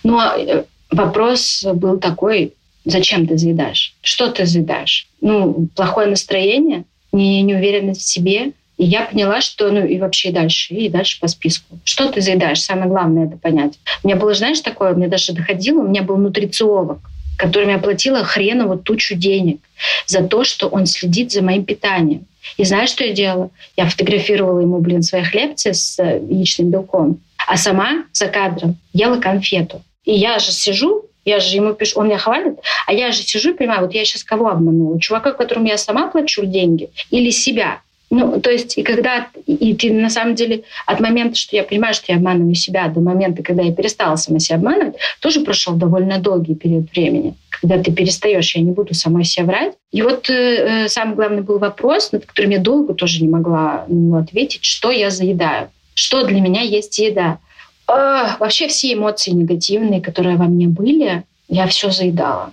Ну, а, э, вопрос был такой, зачем ты заедаешь? Что ты заедаешь? Ну, плохое настроение, не, неуверенность в себе – и я поняла, что, ну и вообще и дальше, и дальше по списку. Что ты заедаешь? Самое главное это понять. У меня было, знаешь, такое, мне даже доходило, у меня был нутрициолог, который мне платила хреново тучу денег за то, что он следит за моим питанием. И знаешь, что я делала? Я фотографировала ему, блин, свои хлебцы с э, яичным белком, а сама за кадром ела конфету. И я же сижу, я же ему пишу, он меня хвалит, а я же сижу и понимаю, вот я сейчас кого обманула? Чувака, которому я сама плачу деньги или себя? Ну, то есть, и когда и ты на самом деле от момента, что я понимаю, что я обманываю себя, до момента, когда я перестала сама себя обманывать, тоже прошел довольно долгий период времени, когда ты перестаешь, я не буду самой себя врать. И вот э, э самый главный был вопрос, над которым я долго тоже не могла на ответить, что я заедаю, что для меня есть еда. Э, вообще все эмоции негативные, которые во мне были, я все заедала.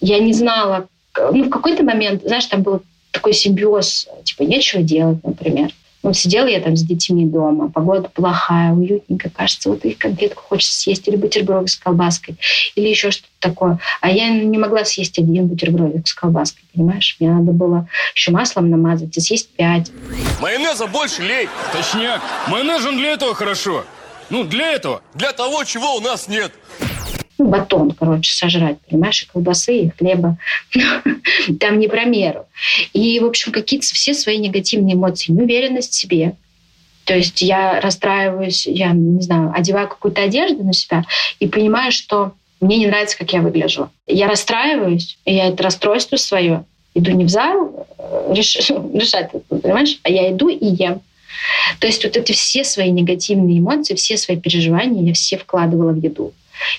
Я не знала, ну, в какой-то момент, знаешь, там было такой симбиоз, типа нечего делать, например. Ну, сидела я там с детьми дома, погода плохая, уютненько, кажется, вот их конфетку хочется съесть, или бутерброд с колбаской, или еще что-то такое. А я не могла съесть один бутербродик с колбаской, понимаешь? Мне надо было еще маслом намазать и съесть пять. Майонеза больше лей. Точняк. Майонез он для этого хорошо. Ну, для этого. Для того, чего у нас нет ну, батон, короче, сожрать, понимаешь, и колбасы, и хлеба. Там не про меру. И, в общем, какие-то все свои негативные эмоции, неуверенность в себе. То есть я расстраиваюсь, я, не знаю, одеваю какую-то одежду на себя и понимаю, что мне не нравится, как я выгляжу. Я расстраиваюсь, и я это расстройство свое иду не в зал э, реш, решать, понимаешь, а я иду и ем. То есть вот эти все свои негативные эмоции, все свои переживания я все вкладывала в еду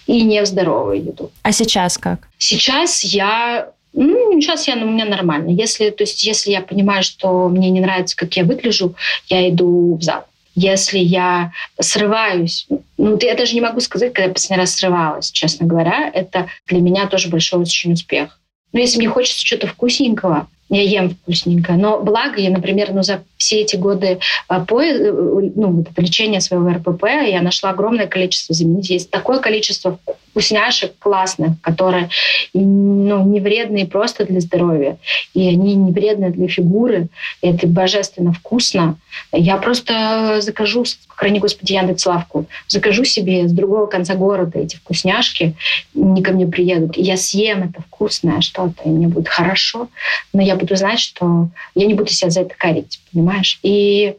и не в здоровую еду. А сейчас как? Сейчас я ну, сейчас я, ну, у меня нормально. Если, то есть, если я понимаю, что мне не нравится, как я выгляжу, я иду в зал. Если я срываюсь, ну, я даже не могу сказать, когда я последний раз срывалась, честно говоря, это для меня тоже большой очень успех. Но если мне хочется что-то вкусненького, я ем вкусненько. Но благо я, например, ну, за все эти годы а, по, ну, вот это лечение своего РПП я нашла огромное количество заменителей. Есть такое количество вкусняшек классных, которые ну, не вредные просто для здоровья, и они не вредны для фигуры, и это божественно вкусно. Я просто закажу, храни Господи, Яндекс Лавку, закажу себе с другого конца города эти вкусняшки, они ко мне приедут, и я съем это вкусное что-то, и мне будет хорошо, но я буду знать, что я не буду себя за это корить, понимаешь? И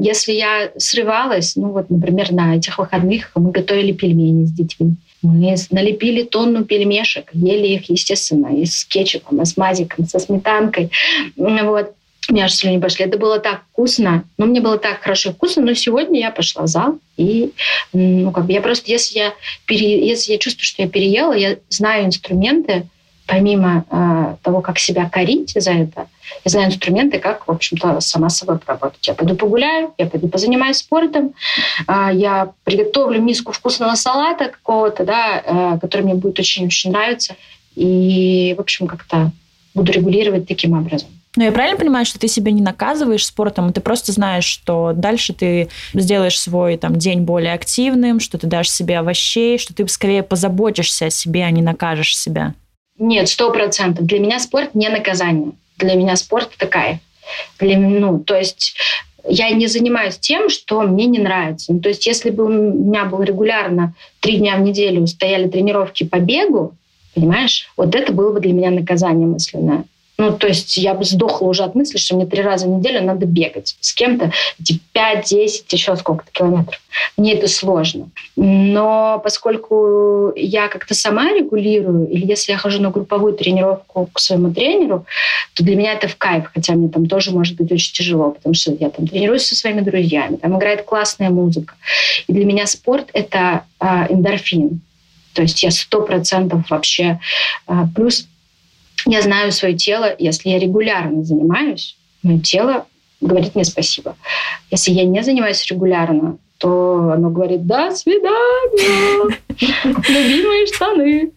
если я срывалась, ну вот, например, на этих выходных мы готовили пельмени с детьми. Мы налепили тонну пельмешек, ели их, естественно, и с кетчупом, и с мазиком, со сметанкой. Вот. У меня аж слюни пошли. Это было так вкусно. Ну, мне было так хорошо вкусно. Но сегодня я пошла в зал. И, ну, как бы я просто, если я, пере, если я чувствую, что я переела, я знаю инструменты, помимо э, того, как себя корить за это, я знаю инструменты, как, в общем-то, сама собой поработать. Я пойду погуляю, я пойду позанимаюсь спортом, э, я приготовлю миску вкусного салата какого-то, да, э, который мне будет очень-очень нравиться. И, в общем, как-то буду регулировать таким образом. Но я правильно понимаю, что ты себя не наказываешь спортом, ты просто знаешь, что дальше ты сделаешь свой там, день более активным, что ты дашь себе овощей, что ты скорее позаботишься о себе, а не накажешь себя? Нет, сто процентов. Для меня спорт не наказание. Для меня спорт такая. Для, ну, то есть я не занимаюсь тем, что мне не нравится. Ну, то есть если бы у меня было регулярно три дня в неделю стояли тренировки по бегу, понимаешь, вот это было бы для меня наказание мысленное. Ну, то есть я бы сдохла уже от мысли, что мне три раза в неделю надо бегать с кем-то эти 5, 10, еще сколько-то километров. Мне это сложно. Но поскольку я как-то сама регулирую, или если я хожу на групповую тренировку к своему тренеру, то для меня это в кайф, хотя мне там тоже может быть очень тяжело, потому что я там тренируюсь со своими друзьями, там играет классная музыка. И для меня спорт — это э, эндорфин. То есть я сто процентов вообще... Э, плюс я знаю свое тело, если я регулярно занимаюсь, мое тело говорит мне спасибо. Если я не занимаюсь регулярно, то оно говорит «до свидания, любимые штаны».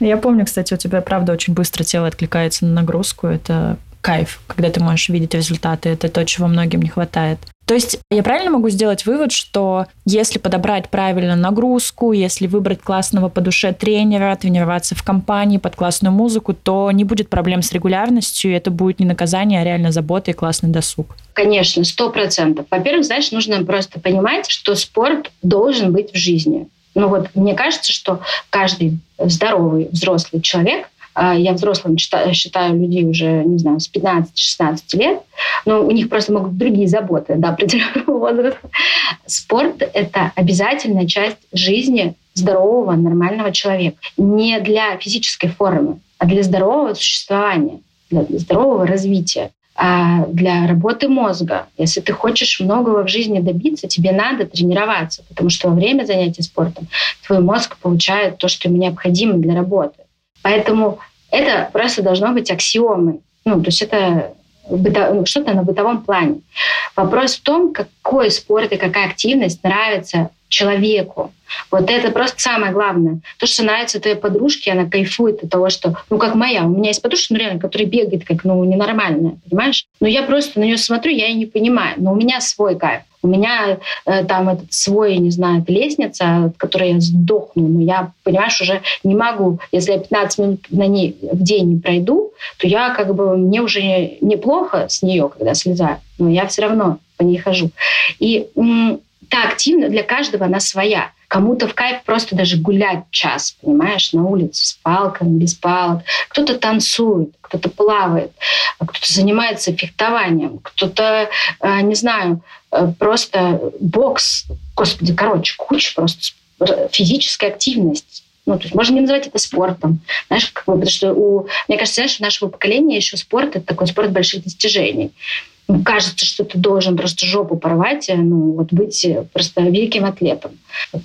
Я помню, кстати, у тебя, правда, очень быстро тело откликается на нагрузку. Это кайф, когда ты можешь видеть результаты. Это то, чего многим не хватает. То есть я правильно могу сделать вывод, что если подобрать правильно нагрузку, если выбрать классного по душе тренера, тренироваться в компании под классную музыку, то не будет проблем с регулярностью, и это будет не наказание, а реально забота и классный досуг. Конечно, сто процентов. Во-первых, знаешь, нужно просто понимать, что спорт должен быть в жизни. Ну вот мне кажется, что каждый здоровый взрослый человек я взрослым считаю людей уже, не знаю, с 15-16 лет, но у них просто могут другие заботы до определенного возраста. Спорт — это обязательная часть жизни здорового, нормального человека. Не для физической формы, а для здорового существования, для здорового развития а для работы мозга. Если ты хочешь многого в жизни добиться, тебе надо тренироваться, потому что во время занятий спортом твой мозг получает то, что ему необходимо для работы. Поэтому это просто должно быть аксиомой. Ну, то есть это ну, что-то на бытовом плане. Вопрос в том, какой спорт и какая активность нравится человеку. Вот это просто самое главное. То, что нравится твоей подружке, она кайфует от того, что, ну, как моя. У меня есть подружка, ну, реально, которая бегает как, ну, ненормальная, понимаешь? Но я просто на нее смотрю, я ее не понимаю. Но у меня свой кайф. У меня э, там этот свой, не знаю, лестница, от которой я сдохну, но я, понимаешь, уже не могу. Если я 15 минут на ней в день не пройду, то я как бы, мне уже неплохо с нее, когда слезаю, но я все равно по ней хожу. И та активна для каждого она своя. Кому-то в кайф просто даже гулять час, понимаешь, на улице с палками, без палок. Кто-то танцует, кто-то плавает, кто-то занимается фехтованием, кто-то, э, не знаю, э, просто бокс. Господи, короче, куча просто физической активности. Ну, то есть можно не называть это спортом. Знаешь, как потому что у, мне кажется, знаешь, у нашего поколения еще спорт — это такой спорт больших достижений кажется, что ты должен просто жопу порвать, э, ну, вот быть э, просто великим атлетом.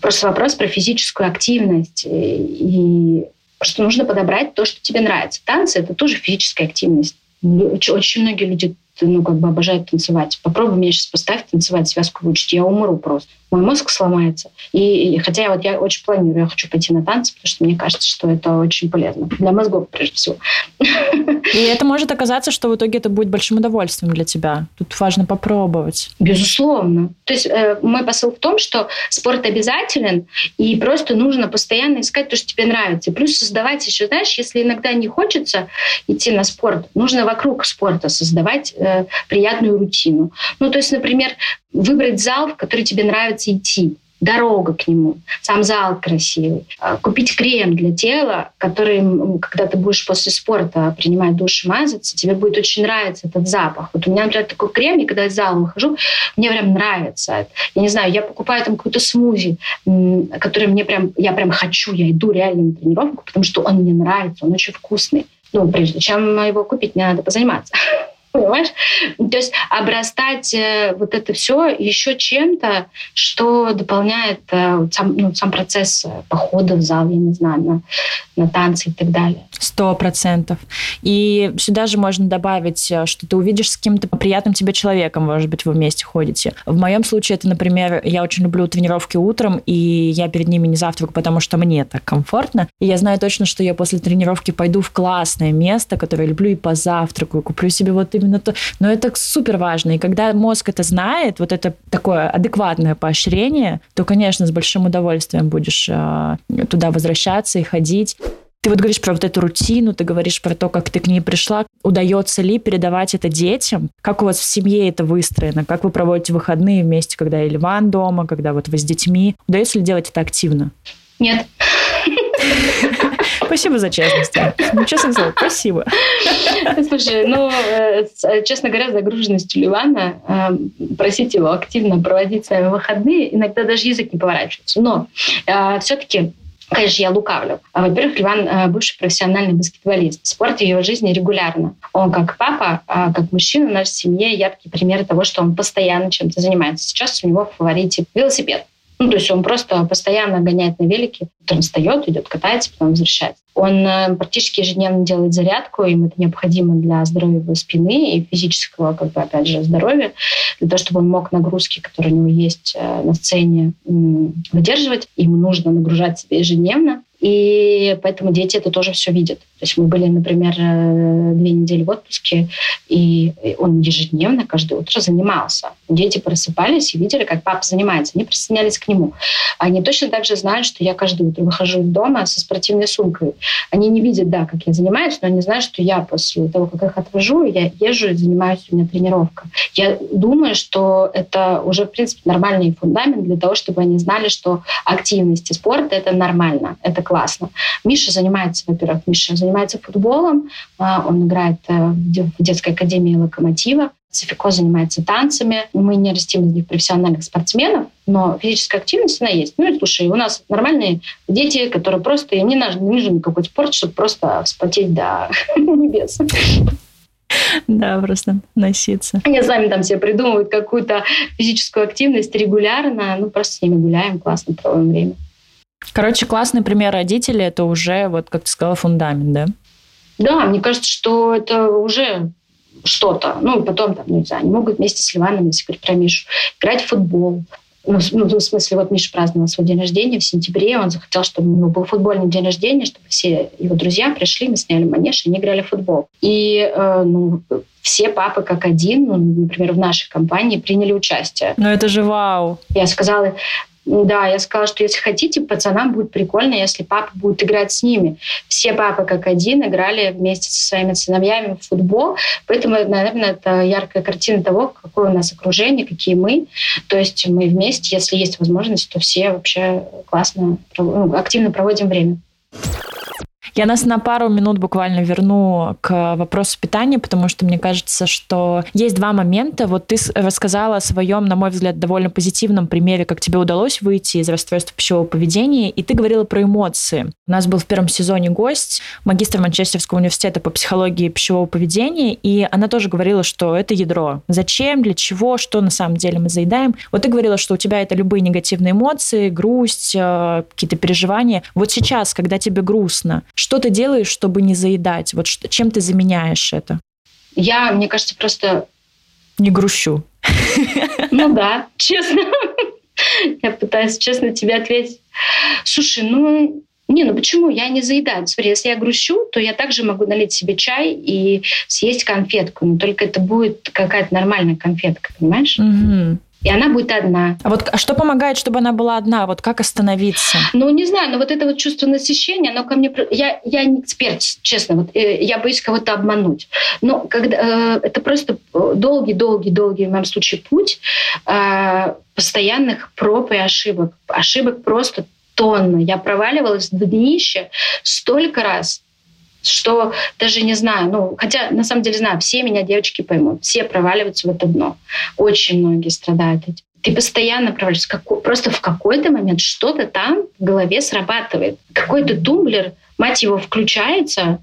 Просто вопрос про физическую активность. Э, и просто нужно подобрать то, что тебе нравится. Танцы — это тоже физическая активность. Очень многие люди ну, как бы обожают танцевать. Попробуй меня сейчас поставить танцевать, связку выучить, я умру просто. Мой мозг сломается. И, и хотя вот я очень планирую, я хочу пойти на танцы, потому что мне кажется, что это очень полезно для мозгов прежде всего. И это может оказаться, что в итоге это будет большим удовольствием для тебя. Тут важно попробовать. Безусловно. То есть э, мой посыл в том, что спорт обязателен, и просто нужно постоянно искать то, что тебе нравится. И плюс создавать еще, знаешь, если иногда не хочется идти на спорт, нужно вокруг спорта создавать э, приятную рутину. Ну, то есть, например, выбрать зал, в который тебе нравится идти дорога к нему, сам зал красивый. А, купить крем для тела, который, когда ты будешь после спорта принимать душ и мазаться, тебе будет очень нравиться этот запах. Вот у меня, например, такой крем, и когда из зала выхожу, мне прям нравится. Я не знаю, я покупаю там какой-то смузи, который мне прям, я прям хочу, я иду реально на тренировку, потому что он мне нравится, он очень вкусный. Ну, прежде чем его купить, мне надо позаниматься. Понимаешь? То есть обрастать э, вот это все еще чем-то, что дополняет э, сам, ну, сам процесс э, похода в зал, я не знаю, на, на танцы и так далее. Сто процентов. И сюда же можно добавить, что ты увидишь с каким-то приятным тебе человеком, может быть, вы вместе ходите. В моем случае это, например, я очень люблю тренировки утром, и я перед ними не завтракаю, потому что мне так комфортно. И я знаю точно, что я после тренировки пойду в классное место, которое люблю, и позавтракаю, куплю себе вот именно то. Но это супер важно. И когда мозг это знает, вот это такое адекватное поощрение, то, конечно, с большим удовольствием будешь э, туда возвращаться и ходить. Ты вот говоришь про вот эту рутину, ты говоришь про то, как ты к ней пришла. Удается ли передавать это детям? Как у вас в семье это выстроено? Как вы проводите выходные вместе, когда или Иван дома, когда вот вы с детьми? Удается ли делать это активно? Нет. Спасибо за честность. Ну, честно слово, спасибо. Слушай, ну, э, э, честно говоря, загруженностью Ливана э, просить его активно проводить свои выходные, иногда даже язык не поворачивается. Но все-таки Конечно, я лукавлю. Во-первых, Ливан бывший профессиональный баскетболист. Спорт в его жизни регулярно. Он как папа, как мужчина в нашей семье яркий пример того, что он постоянно чем-то занимается. Сейчас у него в фаворите велосипед. Ну, то есть он просто постоянно гоняет на велике, потом встает, идет, катается, потом возвращается. Он э, практически ежедневно делает зарядку, им это необходимо для здоровья его спины и физического, как бы, опять же, здоровья, для того, чтобы он мог нагрузки, которые у него есть э, на сцене, выдерживать. Ему нужно нагружать себя ежедневно. И поэтому дети это тоже все видят. Есть мы были, например, э, две недели в отпуске, и он ежедневно, каждое утро занимался. Дети просыпались и видели, как папа занимается. Они присоединялись к нему. Они точно так же знают, что я каждое утро выхожу из дома со спортивной сумкой. Они не видят, да, как я занимаюсь, но они знают, что я после того, как их отвожу, я езжу и занимаюсь, у меня тренировка. Я думаю, что это уже, в принципе, нормальный фундамент для того, чтобы они знали, что активность и спорт — это нормально, это классно. Миша занимается, во-первых, Миша занимается футболом, а, он играет э, в детской академии «Локомотива», Софико занимается танцами. Мы не растим из них профессиональных спортсменов, но физическая активность она есть. Ну и слушай, у нас нормальные дети, которые просто, им не нужен, не нужен никакой спорт, чтобы просто вспотеть до небес. Да, просто носиться. Они сами там себе придумывают какую-то физическую активность регулярно, ну просто с ними гуляем, классно проводим время. Короче, классный пример родителей – это уже, вот как ты сказала, фундамент, да? Да, мне кажется, что это уже что-то. Ну, потом, там, не знаю, они могут вместе с Ливаном, если говорить про Мишу, играть в футбол. Ну, ну, в смысле, вот Миша праздновал свой день рождения в сентябре, он захотел, чтобы у него был футбольный день рождения, чтобы все его друзья пришли, мы сняли манеж, и они играли в футбол. И э, ну, все папы как один, ну, например, в нашей компании приняли участие. Ну это же вау! Я сказала, да, я сказала, что если хотите, пацанам будет прикольно, если папа будет играть с ними. Все папы как один играли вместе со своими сыновьями в футбол, поэтому, наверное, это яркая картина того, какое у нас окружение, какие мы. То есть мы вместе, если есть возможность, то все вообще классно, ну, активно проводим время. Я нас на пару минут буквально верну к вопросу питания, потому что мне кажется, что есть два момента. Вот ты рассказала о своем, на мой взгляд, довольно позитивном примере, как тебе удалось выйти из расстройства пищевого поведения, и ты говорила про эмоции. У нас был в первом сезоне гость, магистр Манчестерского университета по психологии пищевого поведения, и она тоже говорила, что это ядро. Зачем, для чего, что на самом деле мы заедаем. Вот ты говорила, что у тебя это любые негативные эмоции, грусть, э, какие-то переживания. Вот сейчас, когда тебе грустно, что ты делаешь, чтобы не заедать? Вот чем ты заменяешь это? Я, мне кажется, просто... Не грущу. Ну да, честно. Я пытаюсь честно тебе ответить. Слушай, ну, не, ну почему? Я не заедаю. Смотри, если я грущу, то я также могу налить себе чай и съесть конфетку. Но только это будет какая-то нормальная конфетка, понимаешь? Угу. И она будет одна. А вот а что помогает, чтобы она была одна? Вот как остановиться? Ну, не знаю, но вот это вот чувство насыщения, оно ко мне... Я, я не эксперт, честно, вот э, я боюсь кого-то обмануть. Но когда, э, это просто долгий-долгий-долгий, в моем случае, путь э, постоянных проб и ошибок. Ошибок просто тонна. Я проваливалась в днище столько раз, что даже не знаю, ну, хотя на самом деле знаю, все меня девочки поймут, все проваливаются в это дно. Очень многие страдают этим. Ты постоянно проваливаешься, как, просто в какой-то момент что-то там в голове срабатывает. Какой-то тумблер, мать его, включается,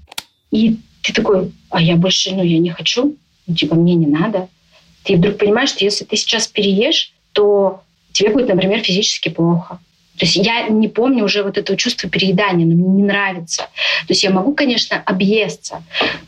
и ты такой, а я больше, ну, я не хочу, ну, типа, мне не надо. Ты вдруг понимаешь, что если ты сейчас переешь, то тебе будет, например, физически плохо. То есть я не помню уже вот этого чувства переедания, но мне не нравится. То есть я могу, конечно, объесться,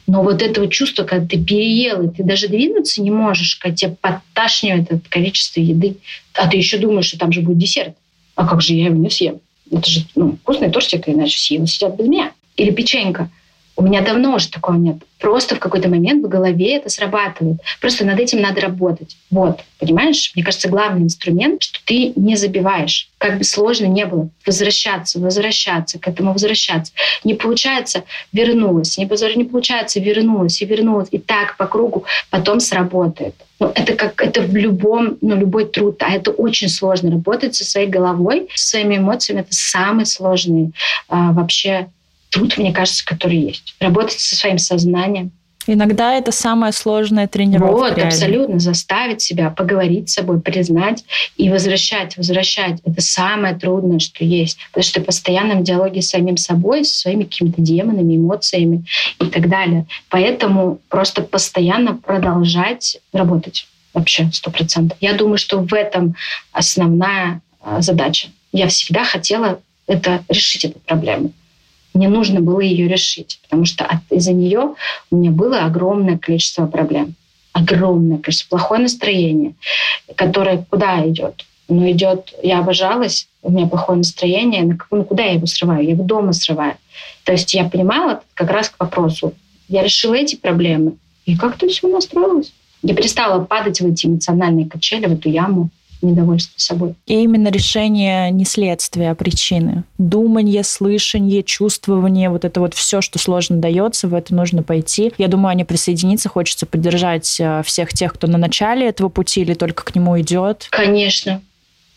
но вот этого чувства, когда ты переел, и ты даже двинуться не можешь, когда тебе подташнивает это количество еды, а ты еще думаешь, что там же будет десерт. А как же я его не съем? Это же ну, вкусный тортик, иначе съем, сидят без меня. Или печенька. У меня давно уже такого нет. Просто в какой-то момент в голове это срабатывает. Просто над этим надо работать. Вот, понимаешь? Мне кажется, главный инструмент, что ты не забиваешь. Как бы сложно не было. Возвращаться, возвращаться, к этому возвращаться. Не получается, вернулась. Не, не получается, вернулась и вернулась. И так по кругу потом сработает. Ну, это как это в любом, ну, любой труд, а это очень сложно. Работать со своей головой, со своими эмоциями, это самый сложный а, вообще труд, мне кажется, который есть. Работать со своим сознанием. Иногда это самая сложная тренировка. Вот, реально. абсолютно. Заставить себя поговорить с собой, признать и возвращать, возвращать. Это самое трудное, что есть. Потому что ты в постоянном диалоге с самим собой, со своими какими-то демонами, эмоциями и так далее. Поэтому просто постоянно продолжать работать. Вообще, сто процентов. Я думаю, что в этом основная а, задача. Я всегда хотела это решить эту проблему мне нужно было ее решить, потому что из-за нее у меня было огромное количество проблем. Огромное количество. Плохое настроение, которое куда идет? Ну, идет, я обожалась, у меня плохое настроение, ну, куда я его срываю? Я его дома срываю. То есть я понимала как раз к вопросу. Я решила эти проблемы, и как-то все настроилось. Я перестала падать в эти эмоциональные качели, в эту яму недовольство собой. И именно решение не следствия, а причины. Думание, слышание, чувствование, вот это вот все, что сложно дается, в это нужно пойти. Я думаю, они присоединиться, хочется поддержать э, всех тех, кто на начале этого пути или только к нему идет. Конечно,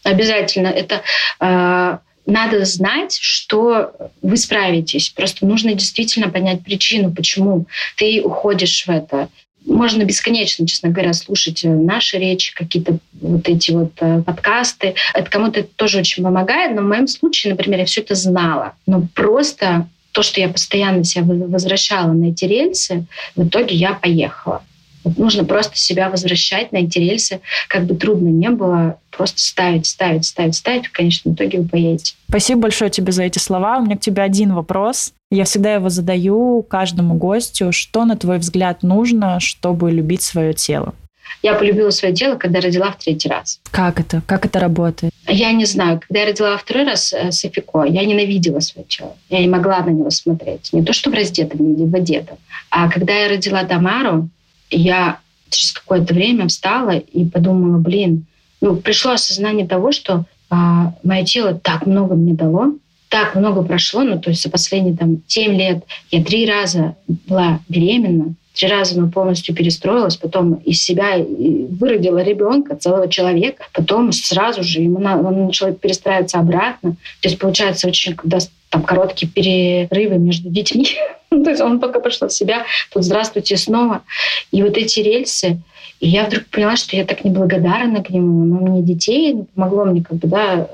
обязательно. Это э, надо знать, что вы справитесь. Просто нужно действительно понять причину, почему ты уходишь в это можно бесконечно, честно говоря, слушать э, наши речи, какие-то вот эти вот э, подкасты. Это кому-то тоже очень помогает, но в моем случае, например, я все это знала. Но просто то, что я постоянно себя возвращала на эти рельсы, в итоге я поехала. Вот нужно просто себя возвращать на эти рельсы, как бы трудно не было, просто ставить, ставить, ставить, ставить, в конечном итоге вы поедете. Спасибо большое тебе за эти слова. У меня к тебе один вопрос. Я всегда его задаю каждому гостю. Что, на твой взгляд, нужно, чтобы любить свое тело? Я полюбила свое тело, когда родила в третий раз. Как это? Как это работает? Я не знаю. Когда я родила во второй раз э, Софико, я ненавидела свое тело. Я не могла на него смотреть. Не то, что в раздетом, не в одетом. А когда я родила Тамару, я через какое-то время встала и подумала, блин, ну, пришло осознание того, что а, мое тело так много мне дало, так много прошло, ну, то есть за последние там 7 лет я три раза была беременна, три раза ну, полностью перестроилась, потом из себя выродила ребенка, целого человека, потом сразу же ему на, он начал перестраиваться обратно. То есть получается очень, когда там короткие перерывы между детьми, то есть он пока пошел в себя, тут здравствуйте снова. И вот эти рельсы, и я вдруг поняла, что я так неблагодарна к нему. Но мне детей помогло мне как бы, да,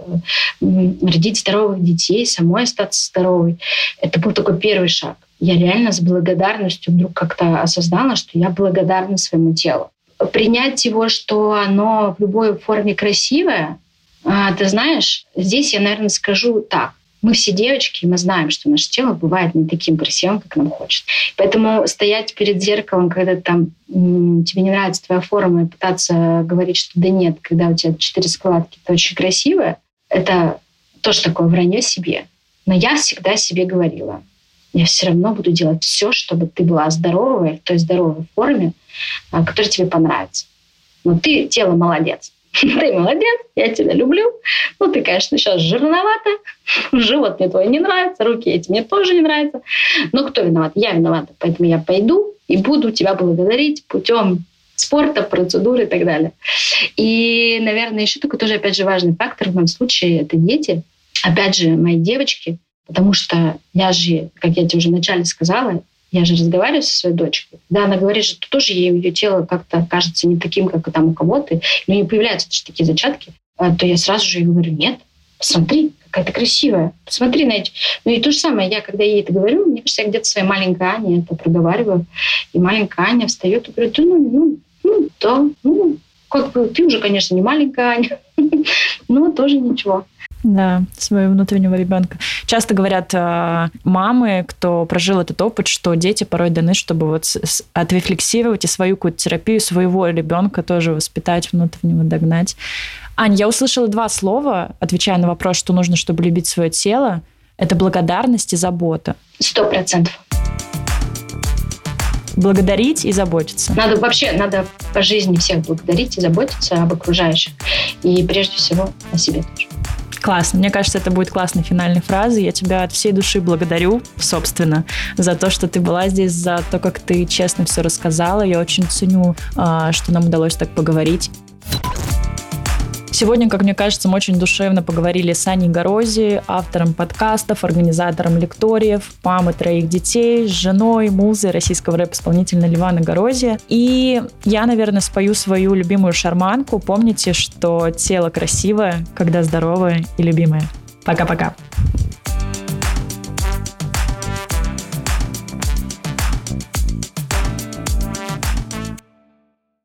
родить здоровых детей, самой остаться здоровой. Это был такой первый шаг. Я реально с благодарностью вдруг как-то осознала, что я благодарна своему телу. Принять его, что оно в любой форме красивое, а, ты знаешь, здесь я, наверное, скажу так. Мы все девочки, и мы знаем, что наше тело бывает не таким красивым, как нам хочется. Поэтому стоять перед зеркалом, когда там тебе не нравится твоя форма, и пытаться говорить, что да нет, когда у тебя четыре складки, это очень красиво, это тоже такое вранье себе. Но я всегда себе говорила, я все равно буду делать все, чтобы ты была здоровая, в той здоровой форме, а, которая тебе понравится. Но ты тело молодец. Ты молодец, я тебя люблю. Ну, ты, конечно, сейчас жирновата. Живот мне твой не нравится, руки эти мне тоже не нравятся. Но кто виноват? Я виновата. Поэтому я пойду и буду тебя благодарить путем спорта, процедуры и так далее. И, наверное, еще такой тоже, опять же, важный фактор в моем случае – это дети. Опять же, мои девочки, потому что я же, как я тебе уже вначале сказала, я же разговариваю со своей дочкой. Да, она говорит, что тоже ей ее тело как-то кажется не таким, как там у кого-то. Но не появляются даже такие зачатки. А, то я сразу же ей говорю, нет, посмотри, какая-то красивая. Посмотри на эти. Ну и то же самое, я когда ей это говорю, мне кажется, я где-то своей маленькой Ане это проговариваю. И маленькая Аня встает и говорит, ну, ну, ну, да, ну, как бы ты уже, конечно, не маленькая Аня, но тоже ничего. Да, своего внутреннего ребенка. Часто говорят э, мамы, кто прожил этот опыт, что дети порой даны, чтобы вот отрефлексировать и свою какую-то терапию своего ребенка тоже воспитать, внутреннего догнать. Ань, я услышала два слова, отвечая на вопрос, что нужно, чтобы любить свое тело. Это благодарность и забота. Сто процентов благодарить и заботиться. Надо вообще, надо по жизни всех благодарить и заботиться об окружающих. И прежде всего о себе тоже. Классно. Мне кажется, это будет классной финальной фразой. Я тебя от всей души благодарю, собственно, за то, что ты была здесь, за то, как ты честно все рассказала. Я очень ценю, а, что нам удалось так поговорить. Сегодня, как мне кажется, мы очень душевно поговорили с Аней Горози, автором подкастов, организатором лекториев, мамы троих детей, с женой, музой российского рэп-исполнителя Ливана Горози. И я, наверное, спою свою любимую шарманку. Помните, что тело красивое, когда здоровое и любимое. Пока-пока.